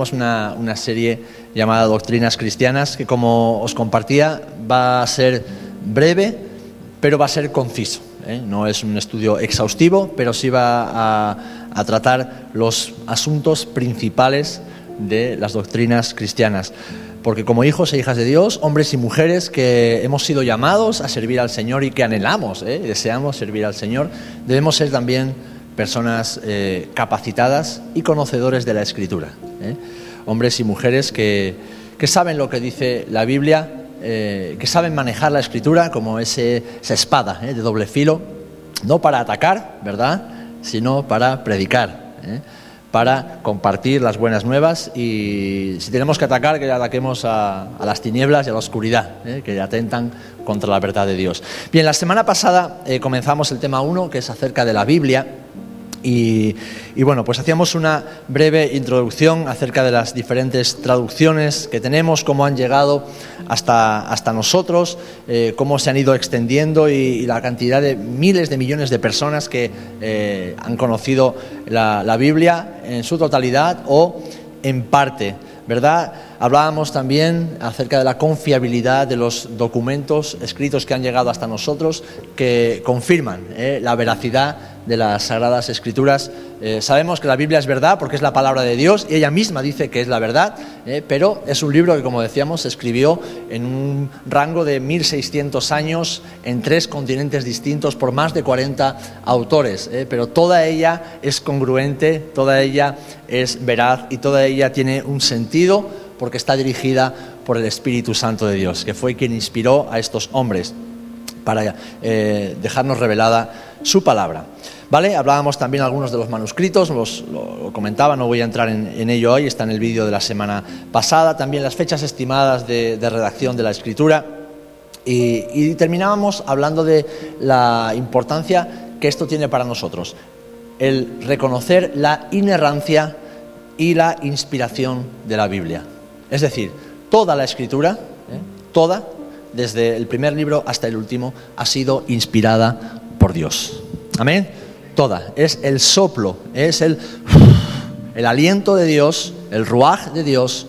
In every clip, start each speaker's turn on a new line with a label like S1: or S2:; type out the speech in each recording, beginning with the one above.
S1: comenzamos una, una, serie llamada Doctrinas Cristianas, que como os compartía va a ser breve, pero va a ser conciso. ¿eh? No es un estudio exhaustivo, pero sí va a, a tratar los asuntos principales de las doctrinas cristianas. Porque como hijos e hijas de Dios, hombres y mujeres que hemos sido llamados a servir al Señor y que anhelamos, ¿eh? deseamos servir al Señor, debemos ser también personas eh, capacitadas y conocedores de la Escritura. ¿eh? Hombres y mujeres que, que, saben lo que dice la Biblia, que saben manejar la Escritura como ese, esa espada de doble filo, no para atacar, ¿verdad?, sino para predicar para compartir las buenas nuevas y si tenemos que atacar, que ataquemos a, las tinieblas y a la oscuridad, ¿eh? que atentan contra la verdad de Dios. Bien, la semana pasada eh, comenzamos el tema 1, que es acerca de la Biblia. Y, bueno, pues hacíamos una breve introducción acerca de las diferentes traducciones que tenemos, cómo han llegado hasta, hasta nosotros, eh, cómo se han ido extendiendo y, la cantidad de miles de millones de personas que eh, han conocido la, la Biblia en su totalidad o en parte. ¿verdad? Hablábamos también acerca de la confiabilidad de los documentos escritos que han llegado hasta nosotros que confirman ¿eh? la veracidad de las Sagradas Escrituras. Eh, sabemos que la Biblia es verdad porque es la palabra de Dios y ella misma dice que es la verdad, eh, pero es un libro que, como decíamos, se escribió en un rango de 1600 años en tres continentes distintos por más de 40 autores, eh, pero toda ella es congruente, toda ella es veraz y toda ella tiene un sentido porque está dirigida por el Espíritu Santo de Dios, que fue quien inspiró a estos hombres para dejarnos revelada su palabra. ¿Vale? Hablábamos también algunos de los manuscritos, los, lo, comentaba, no voy a entrar en, ello hoy, está en el vídeo de la semana pasada, también las fechas estimadas de, redacción de la escritura. Y, terminábamos hablando de la importancia que esto tiene para nosotros, el reconocer la inerrancia y la inspiración de la Biblia. Es decir, toda la escritura, ¿eh? toda, desde el primer libro hasta el último, ha sido inspirada por Dios. Amén toda, es el soplo, es el, el aliento de Dios, el ruaj de Dios,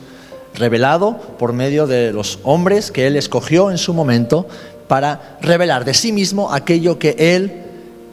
S1: revelado por medio de los hombres que Él escogió en su momento para revelar de sí mismo aquello que Él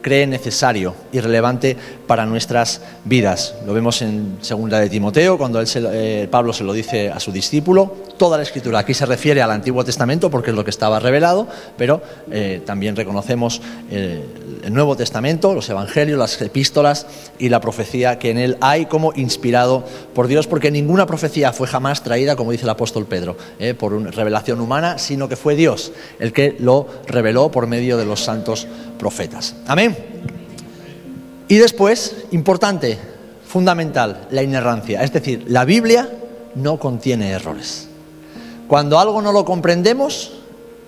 S1: cree necesario y relevante para nuestras vidas. Lo vemos en segunda de Timoteo, cuando eh, Pablo se lo dice a su discípulo. Toda la escritura aquí se refiere al Antiguo Testamento porque es lo que estaba revelado, pero eh, también reconocemos eh, el Nuevo Testamento, los Evangelios, las epístolas y la profecía que en él hay como inspirado por Dios, porque ninguna profecía fue jamás traída, como dice el apóstol Pedro, por una revelación humana, sino que fue Dios el que lo reveló por medio de los santos profetas. Amén. Y después, importante, fundamental, la inerrancia. Es decir, la Biblia no contiene errores. Cuando algo no lo comprendemos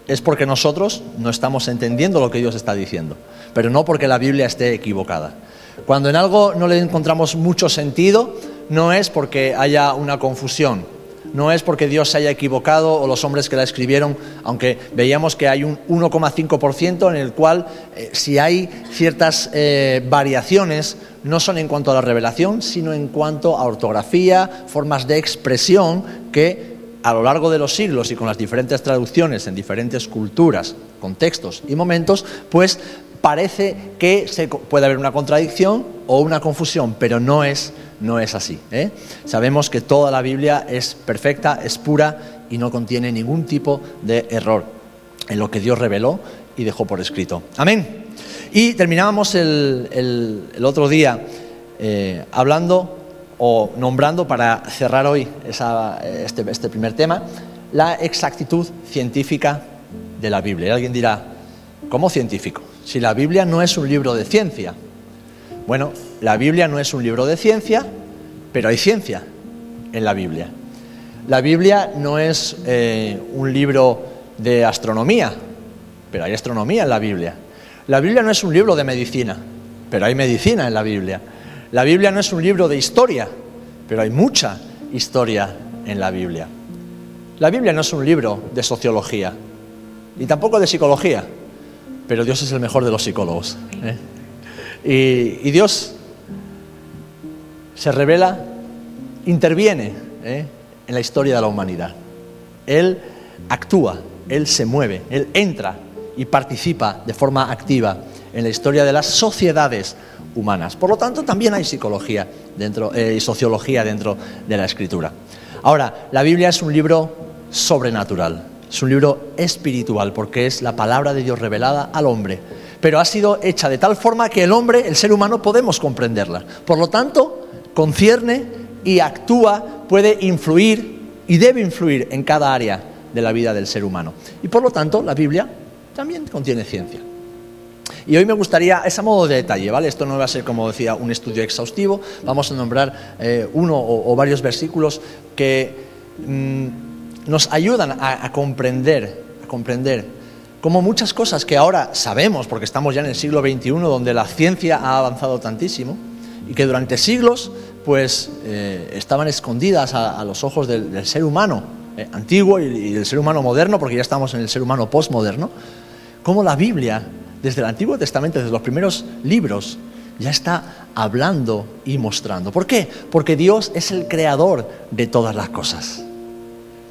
S1: es porque nosotros no estamos entendiendo lo que Dios está diciendo, pero no porque la Biblia esté equivocada. Cuando en algo no le encontramos mucho sentido, no es porque haya una confusión, no es porque Dios se haya equivocado o los hombres que la escribieron, aunque veíamos que hay un 1,5% en el cual eh, si hay ciertas eh, variaciones, no son en cuanto a la revelación, sino en cuanto a ortografía, formas de expresión que a lo largo de los siglos y con las diferentes traducciones en diferentes culturas, contextos y momentos, pues parece que se puede haber una contradicción o una confusión, pero no es no es así. ¿eh? Sabemos que toda la Biblia es perfecta, es pura y no contiene ningún tipo de error en lo que Dios reveló y dejó por escrito. Amén. Y terminábamos el, otro día eh, hablando o nombrando, para cerrar hoy este, este, primer tema, la exactitud científica de la Biblia. Y alguien dirá, ¿cómo científico? Si la Biblia no es un libro de ciencia. Bueno, la Biblia no es un libro de ciencia, pero hay ciencia en la Biblia. La Biblia no es eh, un libro de astronomía, pero hay astronomía en la Biblia. La Biblia no es un libro de medicina, pero hay medicina en la Biblia. La Biblia no es un libro de historia, pero hay mucha historia en la Biblia. La Biblia no es un libro de sociología, ni tampoco de psicología, pero Dios es el mejor de los psicólogos. ¿eh? Y, Dios se revela, interviene ¿eh? en la historia de la humanidad. Él actúa, Él se mueve, Él entra y participa de forma activa en la historia de las sociedades humanas. Por lo tanto, también hay psicología dentro, eh, y sociología dentro de la escritura. Ahora, la Biblia es un libro sobrenatural, es un libro espiritual, porque es la palabra de Dios revelada al hombre, pero ha sido hecha de tal forma que el hombre, el ser humano, podemos comprenderla. Por lo tanto, concierne y actúa, puede influir y debe influir en cada área de la vida del ser humano. Y por lo tanto, la Biblia también contiene ciencia. Y hoy me gustaría, es a modo de detalle, ¿vale? Esto no va a ser, como decía, un estudio exhaustivo. Vamos a nombrar eh, uno o, varios versículos que mm, nos ayudan a, comprender, a comprender cómo muchas cosas que ahora sabemos, porque estamos ya en el siglo XXI, donde la ciencia ha avanzado tantísimo, y que durante siglos, pues, eh, estaban escondidas a, los ojos del, ser humano eh, antiguo y, del ser humano moderno, porque ya estamos en el ser humano postmoderno, cómo la Biblia desde el Antiguo Testamento, desde los primeros libros, ya está hablando y mostrando. ¿Por qué? Porque Dios es el creador de todas las cosas.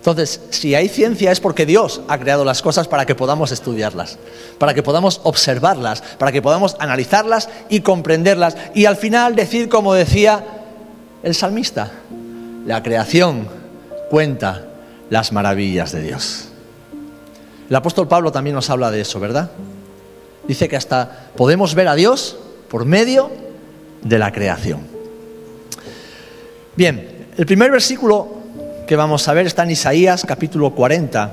S1: Entonces, si hay ciencia es porque Dios ha creado las cosas para que podamos estudiarlas, para que podamos observarlas, para que podamos analizarlas y comprenderlas y al final decir como decía el salmista, la creación cuenta las maravillas de Dios. El apóstol Pablo también nos habla de eso, ¿verdad? Dice que hasta podemos ver a Dios por medio de la creación. Bien, el primer versículo que vamos a ver está en Isaías capítulo 40,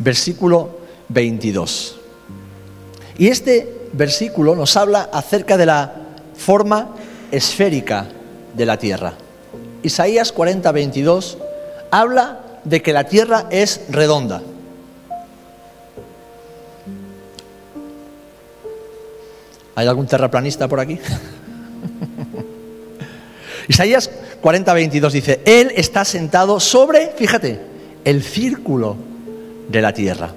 S1: versículo 22. Y este versículo nos habla acerca de la forma esférica de la tierra. Isaías 40, 22 habla de que la tierra es redonda. ¿Hay algún terraplanista por aquí? Isaías 40, 22 dice, Él está sentado sobre, fíjate, el círculo de la tierra,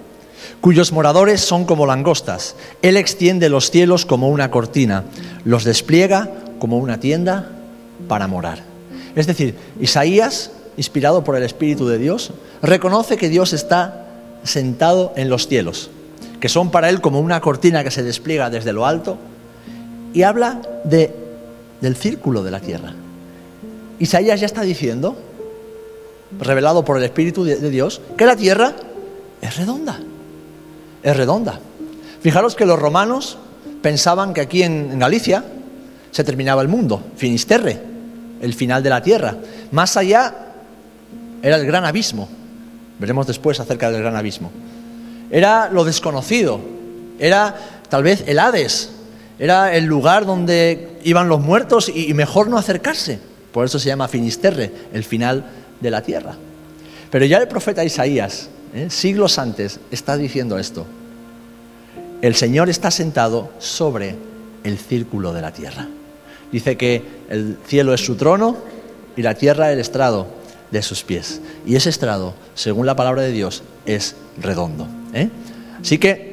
S1: cuyos moradores son como langostas. Él extiende los cielos como una cortina, los despliega como una tienda para morar. Es decir, Isaías, inspirado por el Espíritu de Dios, reconoce que Dios está sentado en los cielos, que son para él como una cortina que se despliega desde lo alto y habla de, del círculo de la tierra. Isaías ya está diciendo, revelado por el Espíritu de, Dios, que la tierra es redonda. Es redonda. Fijaros que los romanos pensaban que aquí en, Galicia se terminaba el mundo, Finisterre, el final de la tierra. Más allá era el gran abismo. Veremos después acerca del gran abismo. Era lo desconocido. Era tal vez el Hades, era el lugar donde iban los muertos y, mejor no acercarse. Por eso se llama Finisterre, el final de la tierra. Pero ya el profeta Isaías, ¿eh? siglos antes, está diciendo esto. El Señor está sentado sobre el círculo de la tierra. Dice que el cielo es su trono y la tierra el estrado de sus pies. Y ese estrado, según la palabra de Dios, es redondo. ¿eh? Así que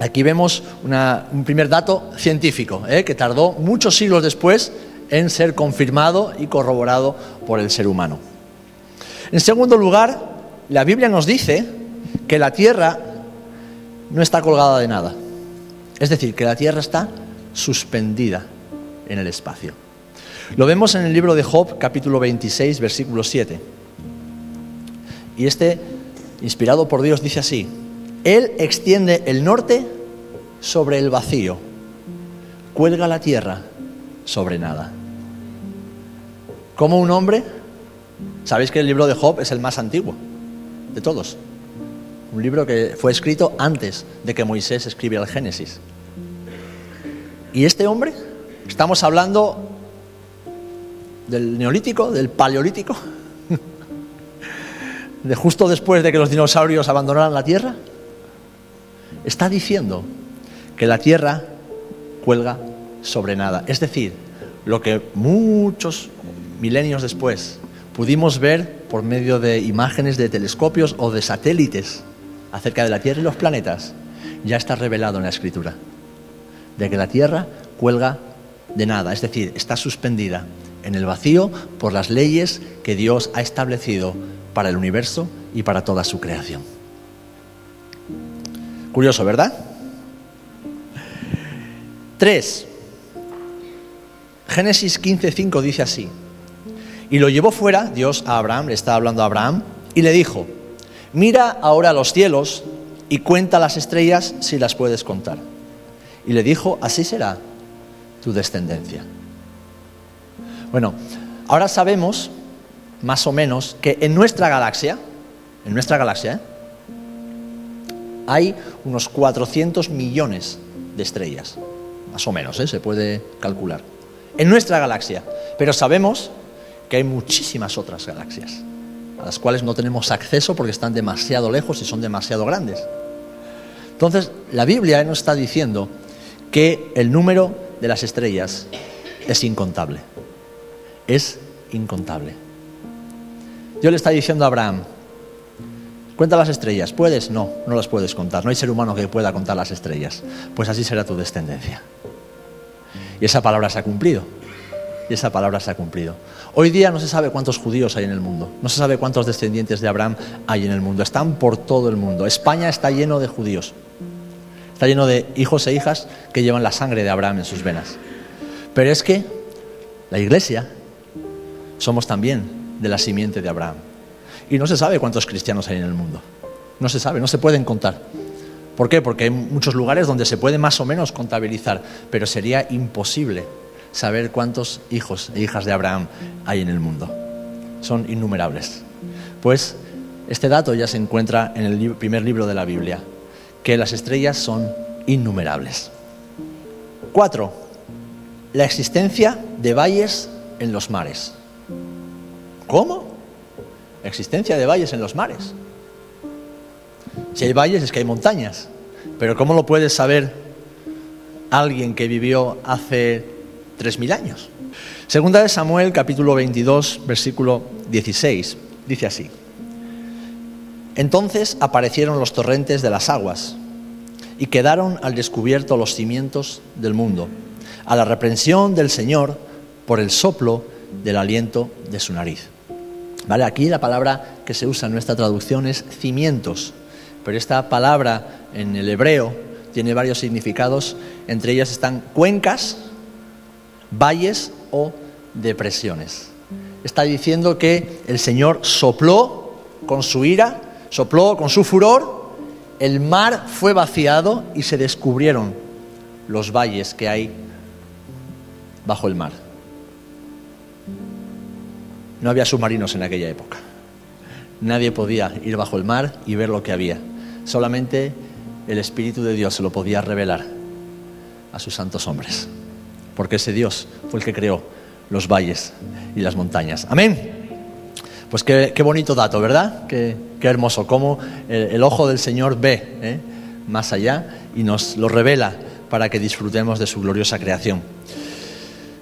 S1: Aquí vemos un primer dato científico, ¿eh? que tardó muchos siglos después en ser confirmado y corroborado por el ser humano. En segundo lugar, la Biblia nos dice que la Tierra no está colgada de nada. Es decir, que la Tierra está suspendida en el espacio. Lo vemos en el libro de Job, capítulo 26, versículo 7. Y este, inspirado por Dios, dice así, él extiende el norte sobre el vacío, cuelga la tierra sobre nada. Como un hombre, sabéis que el libro de Job es el más antiguo de todos. Un libro que fue escrito antes de que Moisés escribiera el Génesis. Y este hombre, estamos hablando del neolítico, del paleolítico, de justo después de que los dinosaurios abandonaran la Tierra está diciendo que la tierra cuelga sobre nada. Es decir, lo que muchos milenios después pudimos ver por medio de imágenes de telescopios o de satélites acerca de la Tierra y los planetas, ya está revelado en la Escritura, de que la Tierra cuelga de nada, es decir, está suspendida en el vacío por las leyes que Dios ha establecido para el universo y para toda su creación. Curioso, ¿verdad? Tres. Génesis 15:5 dice así. Y lo llevó fuera, Dios a Abraham, le está hablando a Abraham, y le dijo, mira ahora los cielos y cuenta las estrellas si las puedes contar. Y le dijo, así será tu descendencia. Bueno, ahora sabemos, más o menos, que en nuestra galaxia, en nuestra galaxia, ¿eh? hay unos 400 millones de estrellas, más o menos, ¿eh? se puede calcular, en nuestra galaxia. Pero sabemos que hay muchísimas otras galaxias, a las cuales no tenemos acceso porque están demasiado lejos y son demasiado grandes. Entonces, la Biblia nos está diciendo que el número de las estrellas es incontable. Es incontable. Dios le está diciendo a Abraham, cuenta las estrellas. ¿Puedes? No, no las puedes contar. No hay ser humano que pueda contar las estrellas. Pues así será tu descendencia. Y esa palabra se ha cumplido. Y esa palabra se ha cumplido. Hoy día no se sabe cuántos judíos hay en el mundo. No se sabe cuántos descendientes de Abraham hay en el mundo. Están por todo el mundo. España está lleno de judíos. Está lleno de hijos e hijas que llevan la sangre de Abraham en sus venas. Pero es que la iglesia somos también de la simiente de Abraham. Y no se sabe cuántos cristianos hay en el mundo. No se sabe, no se pueden contar. ¿Por qué? Porque hay muchos lugares donde se puede más o menos contabilizar, pero sería imposible saber cuántos hijos e hijas de Abraham hay en el mundo. Son innumerables. Pues este dato ya se encuentra en el primer libro de la Biblia, que las estrellas son innumerables. Cuatro, la existencia de valles en los mares. ¿Cómo? existencia de valles en los mares. Si hay valles es que hay montañas, pero ¿cómo lo puede saber alguien que vivió hace 3.000 años? Segunda de Samuel, capítulo 22, versículo 16, dice así. Entonces aparecieron los torrentes de las aguas y quedaron al descubierto los cimientos del mundo, a la reprensión del Señor por el soplo del aliento de su nariz. ¿Vale? Aquí la palabra que se usa en nuestra traducción es cimientos, pero esta palabra en el hebreo tiene varios significados, entre ellas están cuencas, valles o depresiones. Está diciendo que el Señor sopló con su ira sopló con su furor, el mar fue vaciado y se descubrieron los valles que hay bajo el mar. No había submarinos en aquella época. Nadie podía ir bajo el mar y ver lo que había. Solamente el Espíritu de Dios se lo podía revelar a sus santos hombres. Porque ese Dios fue el que creó los valles y las montañas. Amén. Pues qué, bonito dato, ¿verdad? Qué, hermoso, cómo el, ojo del Señor ve ¿eh? más allá y nos lo revela para que disfrutemos de su gloriosa creación.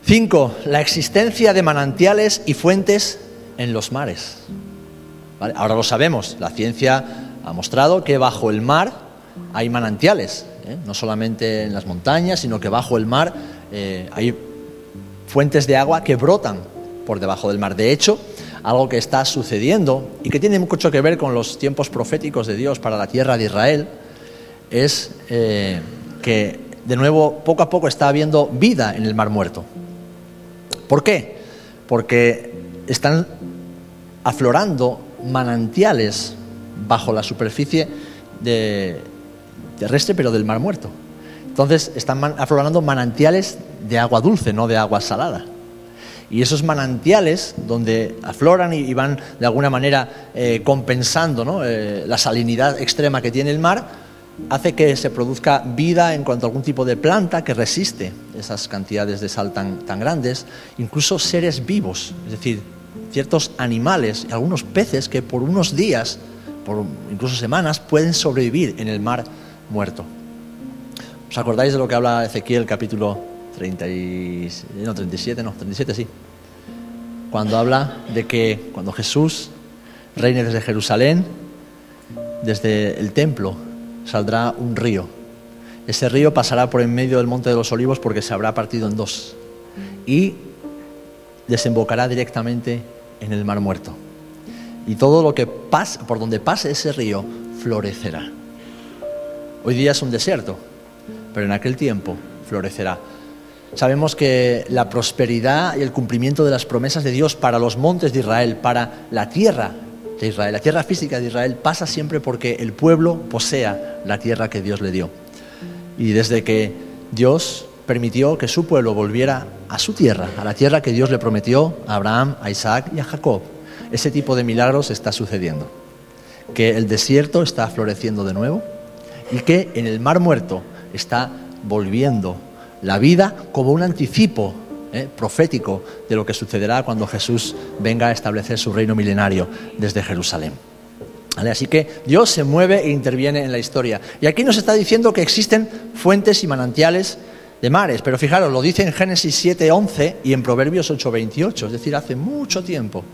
S1: Cinco, la existencia de manantiales y fuentes en los mares. Ahora lo sabemos, la ciencia ha mostrado que bajo el mar hay manantiales, ¿eh? no solamente en las montañas, sino que bajo el mar eh, hay fuentes de agua que brotan por debajo del mar. De hecho, algo que está sucediendo y que tiene mucho que ver con los tiempos proféticos de Dios para la tierra de Israel, es eh, que de nuevo poco a poco está habiendo vida en el Mar Muerto. ¿Por qué? Porque están aflorando manantiales bajo la superficie terrestre, pero del Mar Muerto. Entonces están aflorando manantiales de agua dulce, no de agua salada. Y esos manantiales donde afloran y, van de alguna manera eh, compensando eh, la salinidad extrema que tiene el mar, hace que se produzca vida en cuanto a algún tipo de planta que resiste esas cantidades de sal tan, tan grandes, incluso seres vivos, es decir, ciertos animales y algunos peces que por unos días, por incluso semanas, pueden sobrevivir en el mar muerto. ¿Os acordáis de lo que habla Ezequiel capítulo 30 no, 37, no, 37 sí. Cuando habla de que cuando Jesús reine desde Jerusalén, desde el templo saldrá un río. Ese río pasará por en medio del monte de los olivos porque se habrá partido en dos. Y desembocará directamente en el Mar Muerto. Y todo lo que pase, por donde pase ese río florecerá. Hoy día es un desierto, pero en aquel tiempo florecerá. Sabemos que la prosperidad y el cumplimiento de las promesas de Dios para los montes de Israel, para la tierra de Israel, la tierra física de Israel, pasa siempre porque el pueblo posea la tierra que Dios le dio. Y desde que Dios permitió que su pueblo volviera a su tierra, a la tierra que Dios le prometió a Abraham, a Isaac y a Jacob, ese tipo de milagros está sucediendo. Que el desierto está floreciendo de nuevo y que en el mar muerto está volviendo la vida como un anticipo eh, profético de lo que sucederá cuando Jesús venga a establecer su reino milenario desde Jerusalén. Así que Dios se mueve e interviene en la historia. Y aquí nos está diciendo que existen fuentes y manantiales de mares, pero fijaros, lo dice en Génesis 7:11 y en Proverbios 8:28, es decir, hace mucho tiempo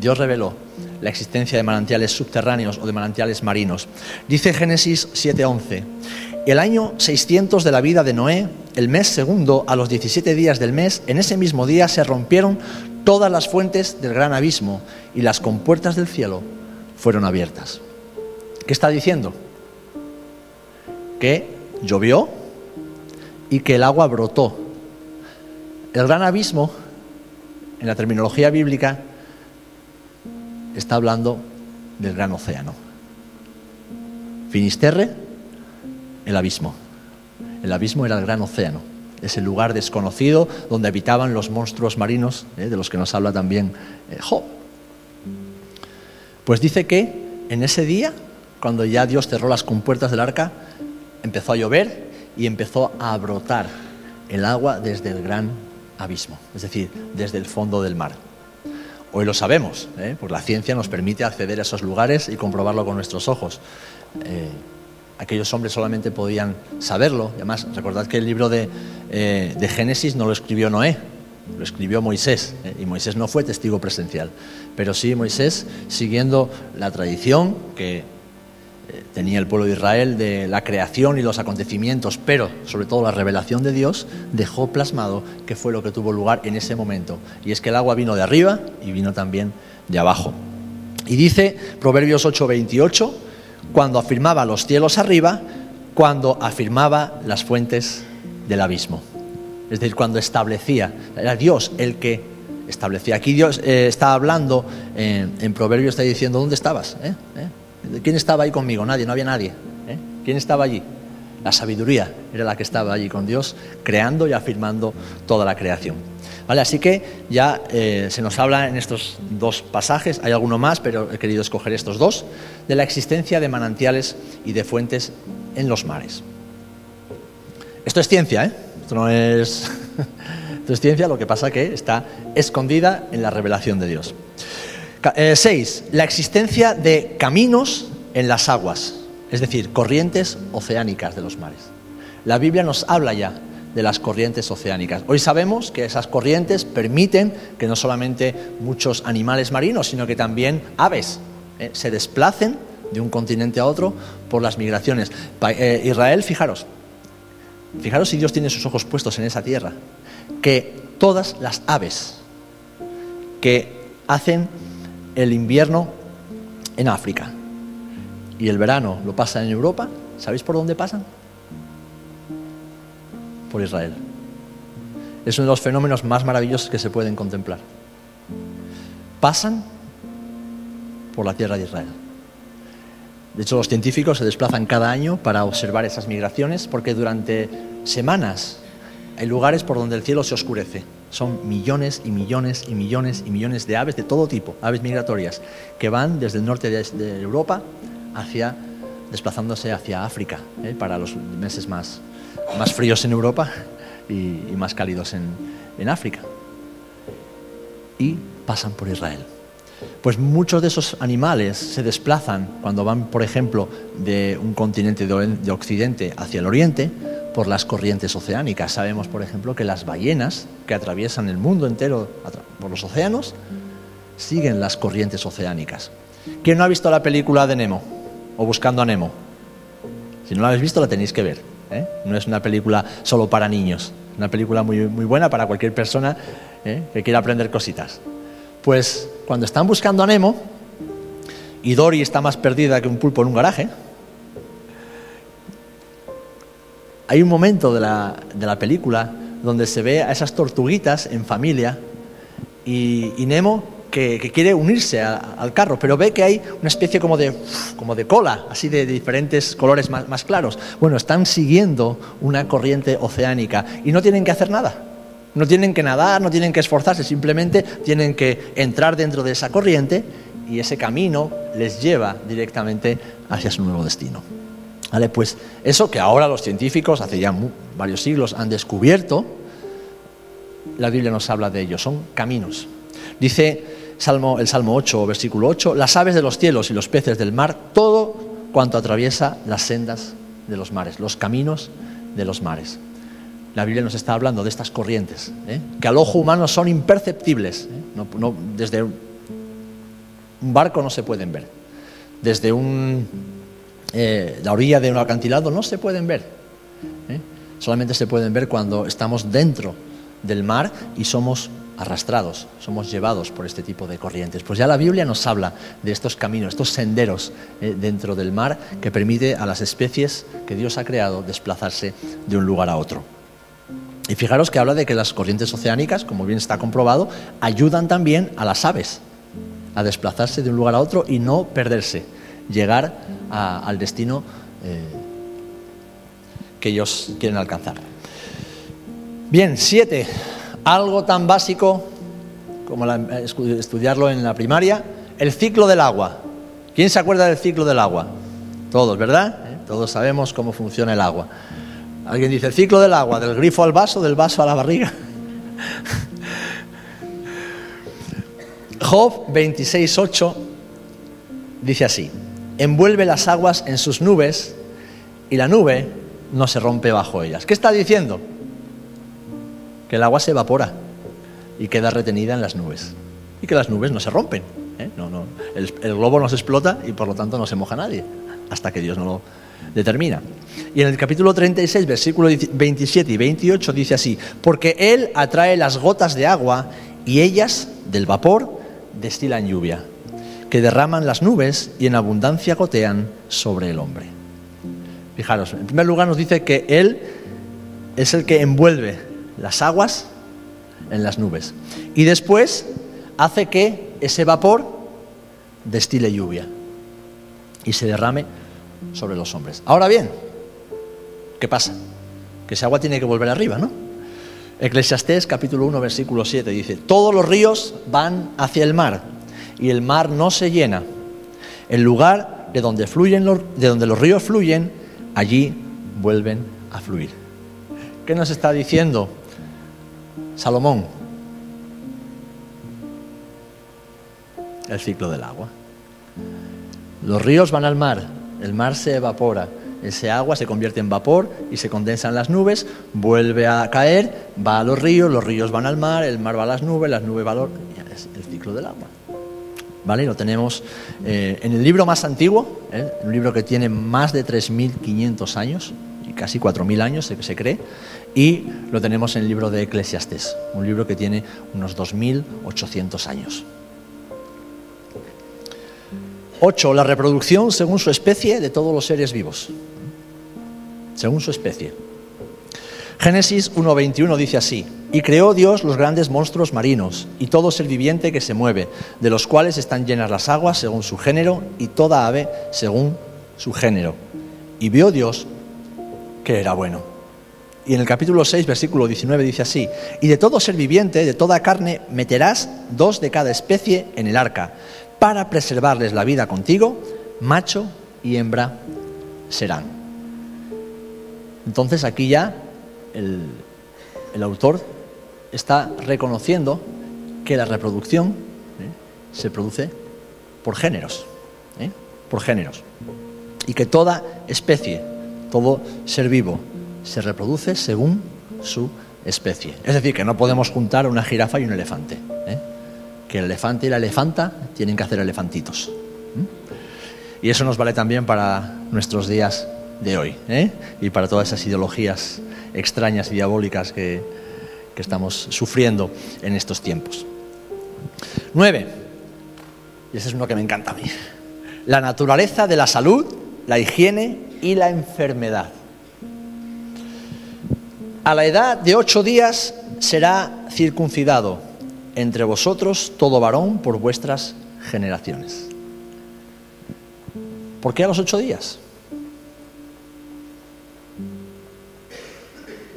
S1: Dios reveló la existencia de manantiales subterráneos o de manantiales marinos. Dice Génesis 7:11, el año 600 de la vida de Noé, el mes segundo, a los 17 días del mes, en ese mismo día se rompieron todas las fuentes del gran abismo y las compuertas del cielo fueron abiertas. ¿Qué está diciendo? Que llovió y que el agua brotó. El gran abismo, en la terminología bíblica, está hablando del gran océano. Finisterre, el abismo. El abismo era el gran océano, ese lugar desconocido donde habitaban los monstruos marinos, eh, de los que nos habla también eh, Job. Pues dice que en ese día, cuando ya Dios cerró las compuertas del arca, empezó a llover y empezó a brotar el agua desde el gran abismo, es decir, desde el fondo del mar. Hoy lo sabemos, ¿eh? pues la ciencia nos permite acceder a esos lugares y comprobarlo con nuestros ojos. Eh, aquellos hombres solamente podían saberlo. además, recordad que el libro de, eh, de, Génesis no lo escribió Noé, lo escribió Moisés. ¿eh? Y Moisés no fue testigo presencial. Pero sí Moisés, siguiendo la tradición que tenía el pueblo de Israel de la creación y los acontecimientos, pero sobre todo la revelación de Dios, dejó plasmado que fue lo que tuvo lugar en ese momento. Y es que el agua vino de arriba y vino también de abajo. Y dice Proverbios 8:28, cuando afirmaba los cielos arriba, cuando afirmaba las fuentes del abismo. Es decir, cuando establecía, era Dios el que establecía. Aquí Dios eh, está hablando en Proverbios, está diciendo, ¿dónde estabas? ¿Eh? ¿Quién estaba ahí conmigo? Nadie, no había nadie. ¿eh? ¿Quién estaba allí? La sabiduría era la que estaba allí con Dios, creando y afirmando toda la creación. ¿Vale? Así que ya eh, se nos habla en estos dos pasajes, hay alguno más, pero he querido escoger estos dos, de la existencia de manantiales y de fuentes en los mares. Esto es ciencia, ¿eh? Esto no es, Esto es ciencia, lo que pasa que está escondida en la revelación de Dios. Eh, seis, la existencia de caminos en las aguas, es decir, corrientes oceánicas de los mares. La Biblia nos habla ya de las corrientes oceánicas. Hoy sabemos que esas corrientes permiten que no solamente muchos animales marinos, sino que también aves eh, se desplacen de un continente a otro por las migraciones. Eh, Israel, fijaros, fijaros si Dios tiene sus ojos puestos en esa tierra, que todas las aves que hacen el invierno en África y el verano lo pasan en Europa, ¿sabéis por dónde pasan? Por Israel. Es uno de los fenómenos más maravillosos que se pueden contemplar. Pasan por la tierra de Israel. De hecho, los científicos se desplazan cada año para observar esas migraciones porque durante semanas hay lugares por donde el cielo se oscurece son millones y millones y millones y millones de aves de todo tipo, aves migratorias, que van desde el norte de, Europa hacia, desplazándose hacia África, ¿eh? para los meses más, más fríos en Europa y, más cálidos en, en África. Y pasan por Israel. Pues muchos de esos animales se desplazan cuando van, por ejemplo, de un continente de Occidente hacia el Oriente, por las corrientes oceánicas. Sabemos, por ejemplo, que las ballenas que atraviesan el mundo entero por los océanos siguen las corrientes oceánicas. ¿Quién no ha visto la película de Nemo o Buscando a Nemo? Si no la habéis visto, la tenéis que ver. ¿eh? No es una película solo para niños, una película muy, muy buena para cualquier persona ¿eh? que quiere aprender cositas. Pues cuando están buscando a Nemo, y Dory está más perdida que un pulpo en un garaje, hay un momento de la, de la película donde se ve a esas tortuguitas en familia y, Nemo que, quiere unirse al carro, pero ve que hay una especie como de, como de cola, así de, diferentes colores más, más, claros. Bueno, están siguiendo una corriente oceánica y no tienen que hacer nada. No tienen que nadar, no tienen que esforzarse, simplemente tienen que entrar dentro de esa corriente y ese camino les lleva directamente hacia su nuevo destino. Pues eso que ahora los científicos, hace ya varios siglos, han descubierto, la Biblia nos habla de ello, son caminos. Dice Salmo, el Salmo 8, versículo 8, las aves de los cielos y los peces del mar, todo cuanto atraviesa las sendas de los mares, los caminos de los mares. La Biblia nos está hablando de estas corrientes, ¿eh? que al ojo humano son imperceptibles. ¿eh? desde un barco no se pueden ver. Desde un, eh, la orilla de un acantilado no se pueden ver. Solamente se pueden ver cuando estamos dentro del mar y somos arrastrados, somos llevados por este tipo de corrientes. Pues ya la Biblia nos habla de estos caminos, estos senderos eh, dentro del mar que permite a las especies que Dios ha creado desplazarse de un lugar a otro. Y fijaros que habla de que las corrientes oceánicas, como bien está comprobado, ayudan también a las aves a desplazarse de un lugar a otro y no perderse, llegar al destino eh, que ellos quieren alcanzar. Bien, siete. Algo tan básico como estudiarlo en la primaria, el ciclo del agua. ¿Quién se acuerda del ciclo del agua? Todos, ¿verdad? ¿Eh? Todos sabemos cómo funciona el agua. Alguien dice, el ciclo del agua, del grifo al vaso, del vaso a la barriga. Job 26.8 dice así, envuelve las aguas en sus nubes y la nube no se rompe bajo ellas. ¿Qué está diciendo? que el agua se evapora y queda retenida en las nubes. Y que las nubes no se rompen. ¿eh? No, no, el, globo no se explota y por lo tanto no se moja nadie, hasta que Dios no lo determina. Y en el capítulo 36, versículo 27 y 28 dice así, porque Él atrae las gotas de agua y ellas, del vapor, destilan lluvia, que derraman las nubes y en abundancia gotean sobre el hombre. Fijaros, en primer lugar nos dice que Él es el que envuelve las aguas en las nubes. Y después hace que ese vapor destile lluvia y se derrame sobre los hombres. Ahora bien, ¿qué pasa? Que ese agua tiene que volver arriba, ¿no? Eclesiastés capítulo 1 versículo 7 dice, todos los ríos van hacia el mar y el mar no se llena. El lugar de donde, fluyen los, de donde los ríos fluyen, allí vuelven a fluir. ¿Qué nos está diciendo Salomón, el ciclo del agua. Los ríos van al mar, el mar se evapora, ese agua se convierte en vapor y se condensa en las nubes, vuelve a caer, va a los ríos, los ríos van al mar, el mar va a las nubes, las nubes van al... Es el ciclo del agua. ¿Vale? Lo tenemos eh, en el libro más antiguo, ¿eh? un libro que tiene más de 3.500 años, casi 4.000 años se, se cree, y lo tenemos en el libro de Eclesiastés, un libro que tiene unos 2.800 años. 8. La reproducción según su especie de todos los seres vivos. Según su especie. Génesis 1.21 dice así, y creó Dios los grandes monstruos marinos y todo ser viviente que se mueve, de los cuales están llenas las aguas según su género y toda ave según su género. Y vio Dios que era bueno. Y en el capítulo 6, versículo 19 dice así, y de todo ser viviente, de toda carne, meterás dos de cada especie en el arca, para preservarles la vida contigo, macho y hembra serán. Entonces aquí ya el, autor está reconociendo que la reproducción ¿eh? se produce por géneros, ¿eh? por géneros, y que toda especie, todo ser vivo, se reproduce según su especie. Es decir, que no podemos juntar una jirafa y un elefante. ¿eh? Que el elefante y la elefanta tienen que hacer elefantitos. Y eso nos vale también para nuestros días de hoy y para todas esas ideologías extrañas y diabólicas que, estamos sufriendo en estos tiempos. Nueve, y ese es uno que me encanta a mí, la naturaleza de la salud, la higiene y la enfermedad. A la edad de ocho días será circuncidado entre vosotros todo varón por vuestras generaciones. ¿Por qué a los ocho días?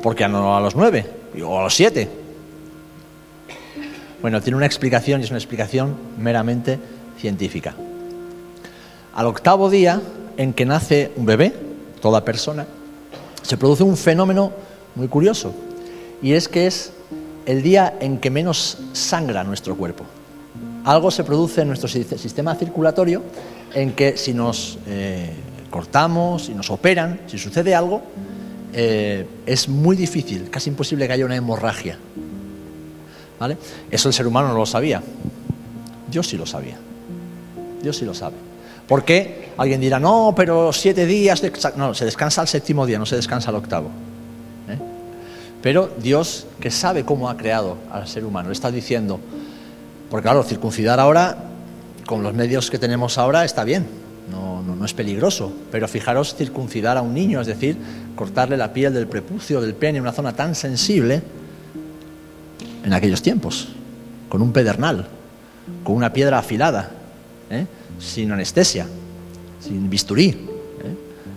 S1: ¿Por qué no a los nueve o a los siete? Bueno, tiene una explicación y es una explicación meramente científica. Al octavo día en que nace un bebé, toda persona, se produce un fenómeno muy curioso y es que es el día en que menos sangra nuestro cuerpo. Algo se produce en nuestro sistema circulatorio en que si nos eh, cortamos, si nos operan, si sucede algo, eh, es muy difícil, casi imposible que haya una hemorragia. ¿Vale? Eso el ser humano no lo sabía. Dios sí lo sabía. Dios sí lo sabe. ¿Por qué? Alguien dirá, no, pero siete días, no, se descansa al séptimo día, no se descansa al octavo. ¿eh? Pero Dios, que sabe cómo ha creado al ser humano, le está diciendo, porque claro, circuncidar ahora, con los medios que tenemos ahora, está bien, no, no, es peligroso, pero fijaros, circuncidar a un niño, es decir, cortarle la piel del prepucio, del pene, en una zona tan sensible, en aquellos tiempos, con un pedernal, con una piedra afilada, ¿eh? sin anestesia, sin bisturí. ¿eh?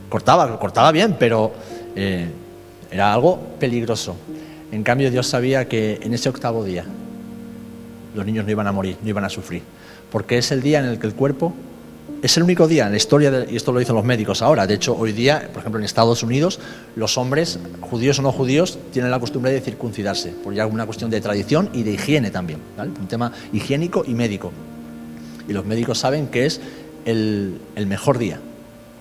S1: Cortaba, cortaba bien, pero eh, era algo peligroso. En cambio, Dios sabía que en ese octavo día los niños no iban a morir, no iban a sufrir, porque es el día en el que el cuerpo es el único día en la historia, y esto lo dicen los médicos ahora, de hecho hoy día, por ejemplo en Estados Unidos, los hombres, judíos o no judíos, tienen la costumbre de circuncidarse, por ya una cuestión de tradición y de higiene también, un tema higiénico y médico. Y los médicos saben que es el, mejor día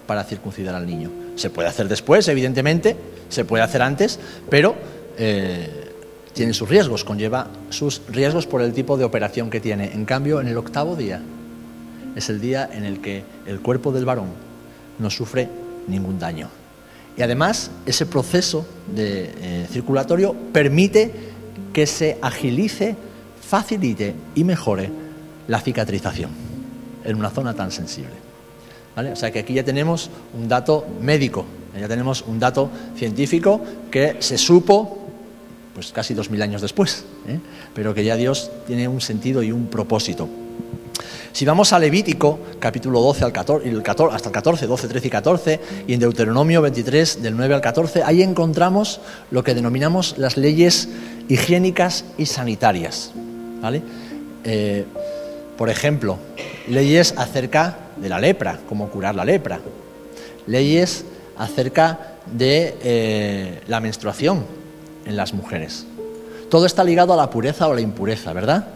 S1: para circuncidar al niño. Se puede hacer después, evidentemente, se puede hacer antes, pero eh, tiene sus riesgos, conlleva sus riesgos por el tipo de operación que tiene. En cambio, en el octavo día, es el día en el que el cuerpo del varón no sufre ningún daño. Y además, ese proceso de, eh, circulatorio permite que se agilice, facilite y mejore la cicatrización en una zona tan sensible. O sea que aquí ya tenemos un dato médico, ya tenemos un dato científico que se supo pues casi dos mil años después, ¿eh? pero que ya Dios tiene un sentido y un propósito. Si vamos a Levítico, capítulo 12 al 14, hasta el 14, 12, 13 y 14, y en Deuteronomio 23, del 9 al 14, ahí encontramos lo que denominamos las leyes higiénicas y sanitarias. Eh, por ejemplo, leyes acerca de la lepra, cómo curar la lepra. Leyes acerca de eh, la menstruación en las mujeres. Todo está ligado a la pureza o la impureza, ¿verdad?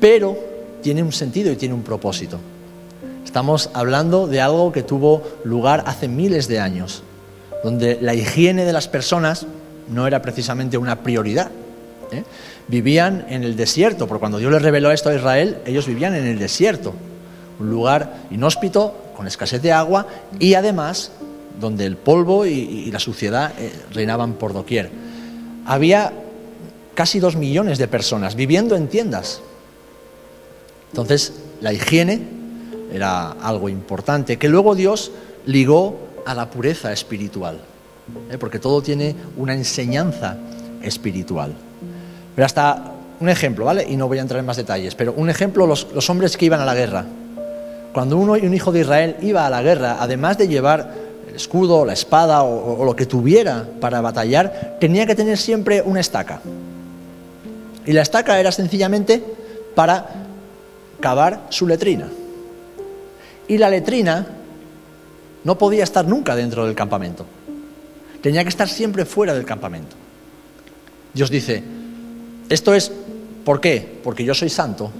S1: Pero tiene un sentido y tiene un propósito. Estamos hablando de algo que tuvo lugar hace miles de años, donde la higiene de las personas no era precisamente una prioridad. ¿eh? Vivían en el desierto, porque cuando Dios les reveló esto a Israel, ellos vivían en el desierto, un lugar inhóspito, con escasez de agua y además donde el polvo y, la suciedad eh, reinaban por doquier. Había casi dos millones de personas viviendo en tiendas, entonces, la higiene era algo importante, que luego Dios ligó a la pureza espiritual, ¿eh? porque todo tiene una enseñanza espiritual. Pero hasta un ejemplo, ¿vale? Y no voy a entrar en más detalles, pero un ejemplo, los, hombres que iban a la guerra. Cuando uno y un hijo de Israel iba a la guerra, además de llevar el escudo, la espada o lo que tuviera para batallar, tenía que tener siempre una estaca. Y la estaca era sencillamente para cavar su letrina. Y la letrina no podía estar nunca dentro del campamento. Tenía que estar siempre fuera del campamento. Dios dice, esto es, ¿por qué? Porque yo soy santo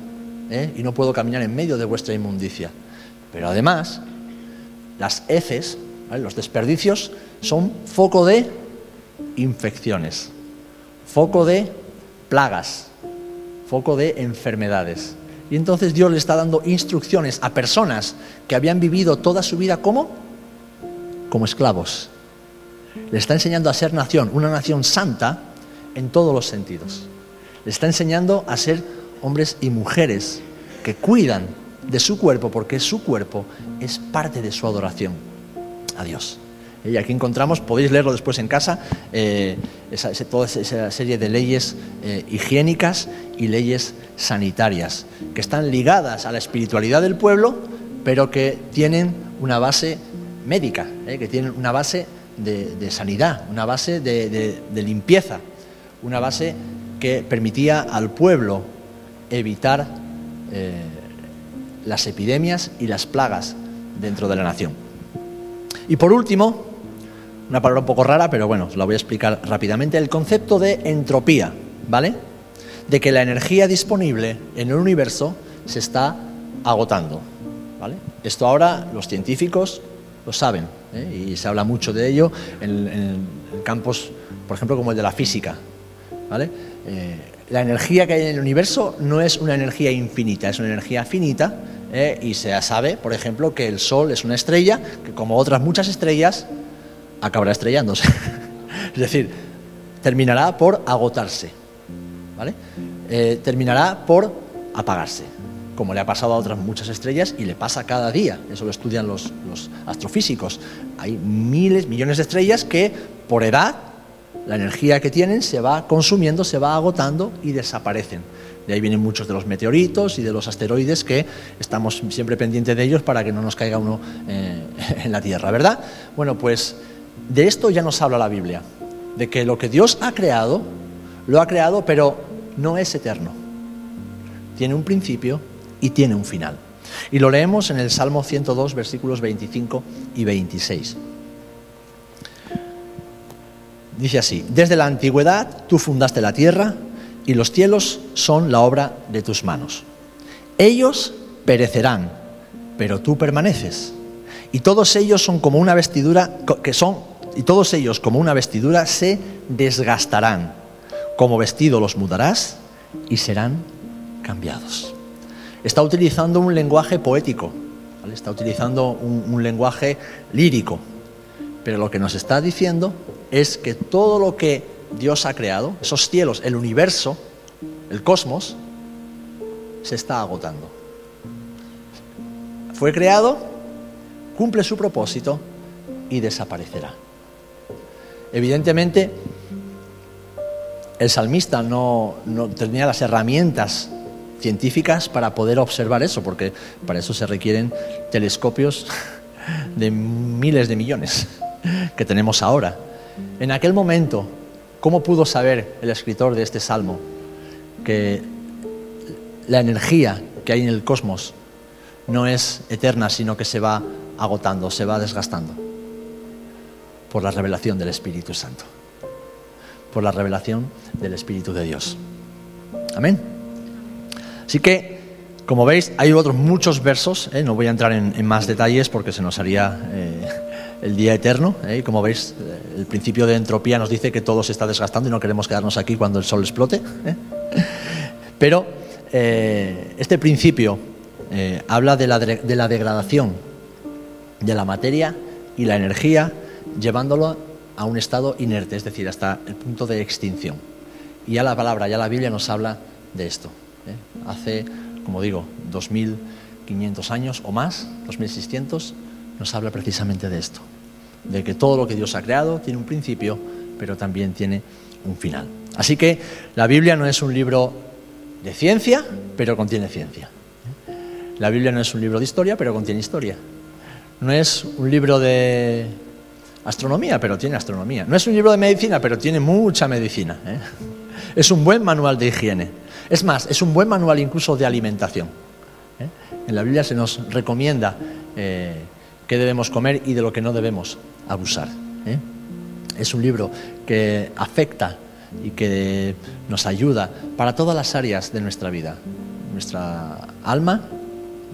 S1: ¿eh? y no puedo caminar en medio de vuestra inmundicia. Pero además, las heces, los desperdicios, son foco de infecciones, foco de plagas, foco de enfermedades. Y entonces Dios le está dando instrucciones a personas que habían vivido toda su vida como como esclavos. Le está enseñando a ser nación, una nación santa en todos los sentidos. Le está enseñando a ser hombres y mujeres que cuidan de su cuerpo porque su cuerpo es parte de su adoración a Dios. Y aquí encontramos, podéis leerlo después en casa, eh, toda esa serie de leyes eh, higiénicas y leyes sanitarias, que están ligadas a la espiritualidad del pueblo, pero que tienen una base médica, eh, que tienen una base de, sanidad, una base de, limpieza, una base que permitía al pueblo evitar las epidemias y las plagas dentro de la nación. Y por último, una palabra un poco rara, pero bueno, os la voy a explicar rápidamente, el concepto de entropía, ¿vale? De que la energía disponible en el universo se está agotando, ¿vale? Esto ahora los científicos lo saben ¿eh? y se habla mucho de ello en, campos, por ejemplo, como el de la física, ¿vale? Eh, la energía que hay en el universo no es una energía infinita, es una energía finita ¿eh? y se sabe, por ejemplo, que el Sol es una estrella que, como otras muchas estrellas, acabará estrellándose. es decir, terminará por agotarse, ¿vale? Eh, terminará por apagarse, como le ha pasado a otras muchas estrellas y le pasa cada día. Eso lo estudian los, astrofísicos. Hay miles, millones de estrellas que, por edad, la energía que tienen se va consumiendo, se va agotando y desaparecen. De ahí vienen muchos de los meteoritos y de los asteroides que estamos siempre pendientes de ellos para que no nos caiga uno eh, en la Tierra, ¿verdad? Bueno, pues de esto ya nos habla la Biblia, de que lo que Dios ha creado, lo ha creado, pero no es eterno. Tiene un principio y tiene un final. Y lo leemos en el Salmo 102, versículos 25 y 26. Dice así, desde la antigüedad tú fundaste la tierra y los cielos son la obra de tus manos. Ellos perecerán, pero tú permaneces. Y todos ellos son como una vestidura que son y todos ellos como una vestidura se desgastarán. Como vestido los mudarás y serán cambiados. Está utilizando un lenguaje poético, está utilizando un lenguaje lírico, pero lo que nos está diciendo es que todo lo que Dios ha creado, esos cielos, el universo, el cosmos, se está agotando. Fue creado, cumple su propósito y desaparecerá. Evidentemente, el salmista no, tenía las herramientas científicas para poder observar eso, porque para eso se requieren telescopios de miles de millones que tenemos ahora. En aquel momento, ¿cómo pudo saber el escritor de este salmo que la energía que hay en el cosmos no es eterna, sino que se va agotando, se va desgastando? Por la revelación del Espíritu Santo, por la revelación del Espíritu de Dios. Amén. Así que, como veis, hay otros muchos versos, ¿eh? no voy a entrar en, más detalles porque se nos haría... Eh, el día eterno. ¿eh? como veis, el principio de entropía nos dice que todo se está desgastando y no queremos quedarnos aquí cuando el sol explote. ¿eh? Pero eh, este principio habla de la, de la degradación de la materia y la energía, llevándolo a un estado inerte, es decir, hasta el punto de extinción. Y ya la palabra, ya la Biblia nos habla de esto. Hace, como digo, 2.500 años o más, 2.600, nos habla precisamente de esto, de que todo lo que Dios ha creado tiene un principio, pero también tiene un final. Así que la Biblia no es un libro de ciencia, pero contiene ciencia. La Biblia no es un libro de historia, pero contiene historia. No es un libro de astronomía, pero tiene astronomía. No es un libro de medicina, pero tiene mucha medicina. ¿eh? Es un buen manual de higiene. Es más, es un buen manual incluso de alimentación. ¿eh? En la Biblia se nos recomienda eh, qué debemos comer y de lo que no debemos abusar. Es un libro que afecta y que nos ayuda para todas las áreas de nuestra vida, nuestra alma,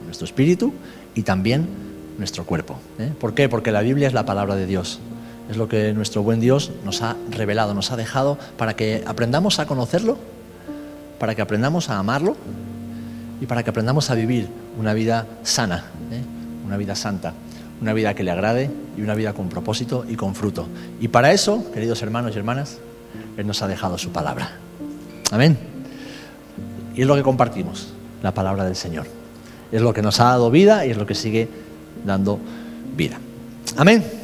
S1: nuestro espíritu y también nuestro cuerpo. ¿eh? ¿Por qué? Porque la Biblia es la palabra de Dios. Es lo que nuestro buen Dios nos ha revelado, nos ha dejado para que aprendamos a conocerlo, para que aprendamos a amarlo y para que aprendamos a vivir una vida sana, ¿eh? una vida santa una vida que le agrade y una vida con propósito y con fruto. Y para eso, queridos hermanos y hermanas, Él nos ha dejado su palabra. Amén. Y es lo que compartimos, la palabra del Señor. Es lo que nos ha dado vida y es lo que sigue dando vida. Amén.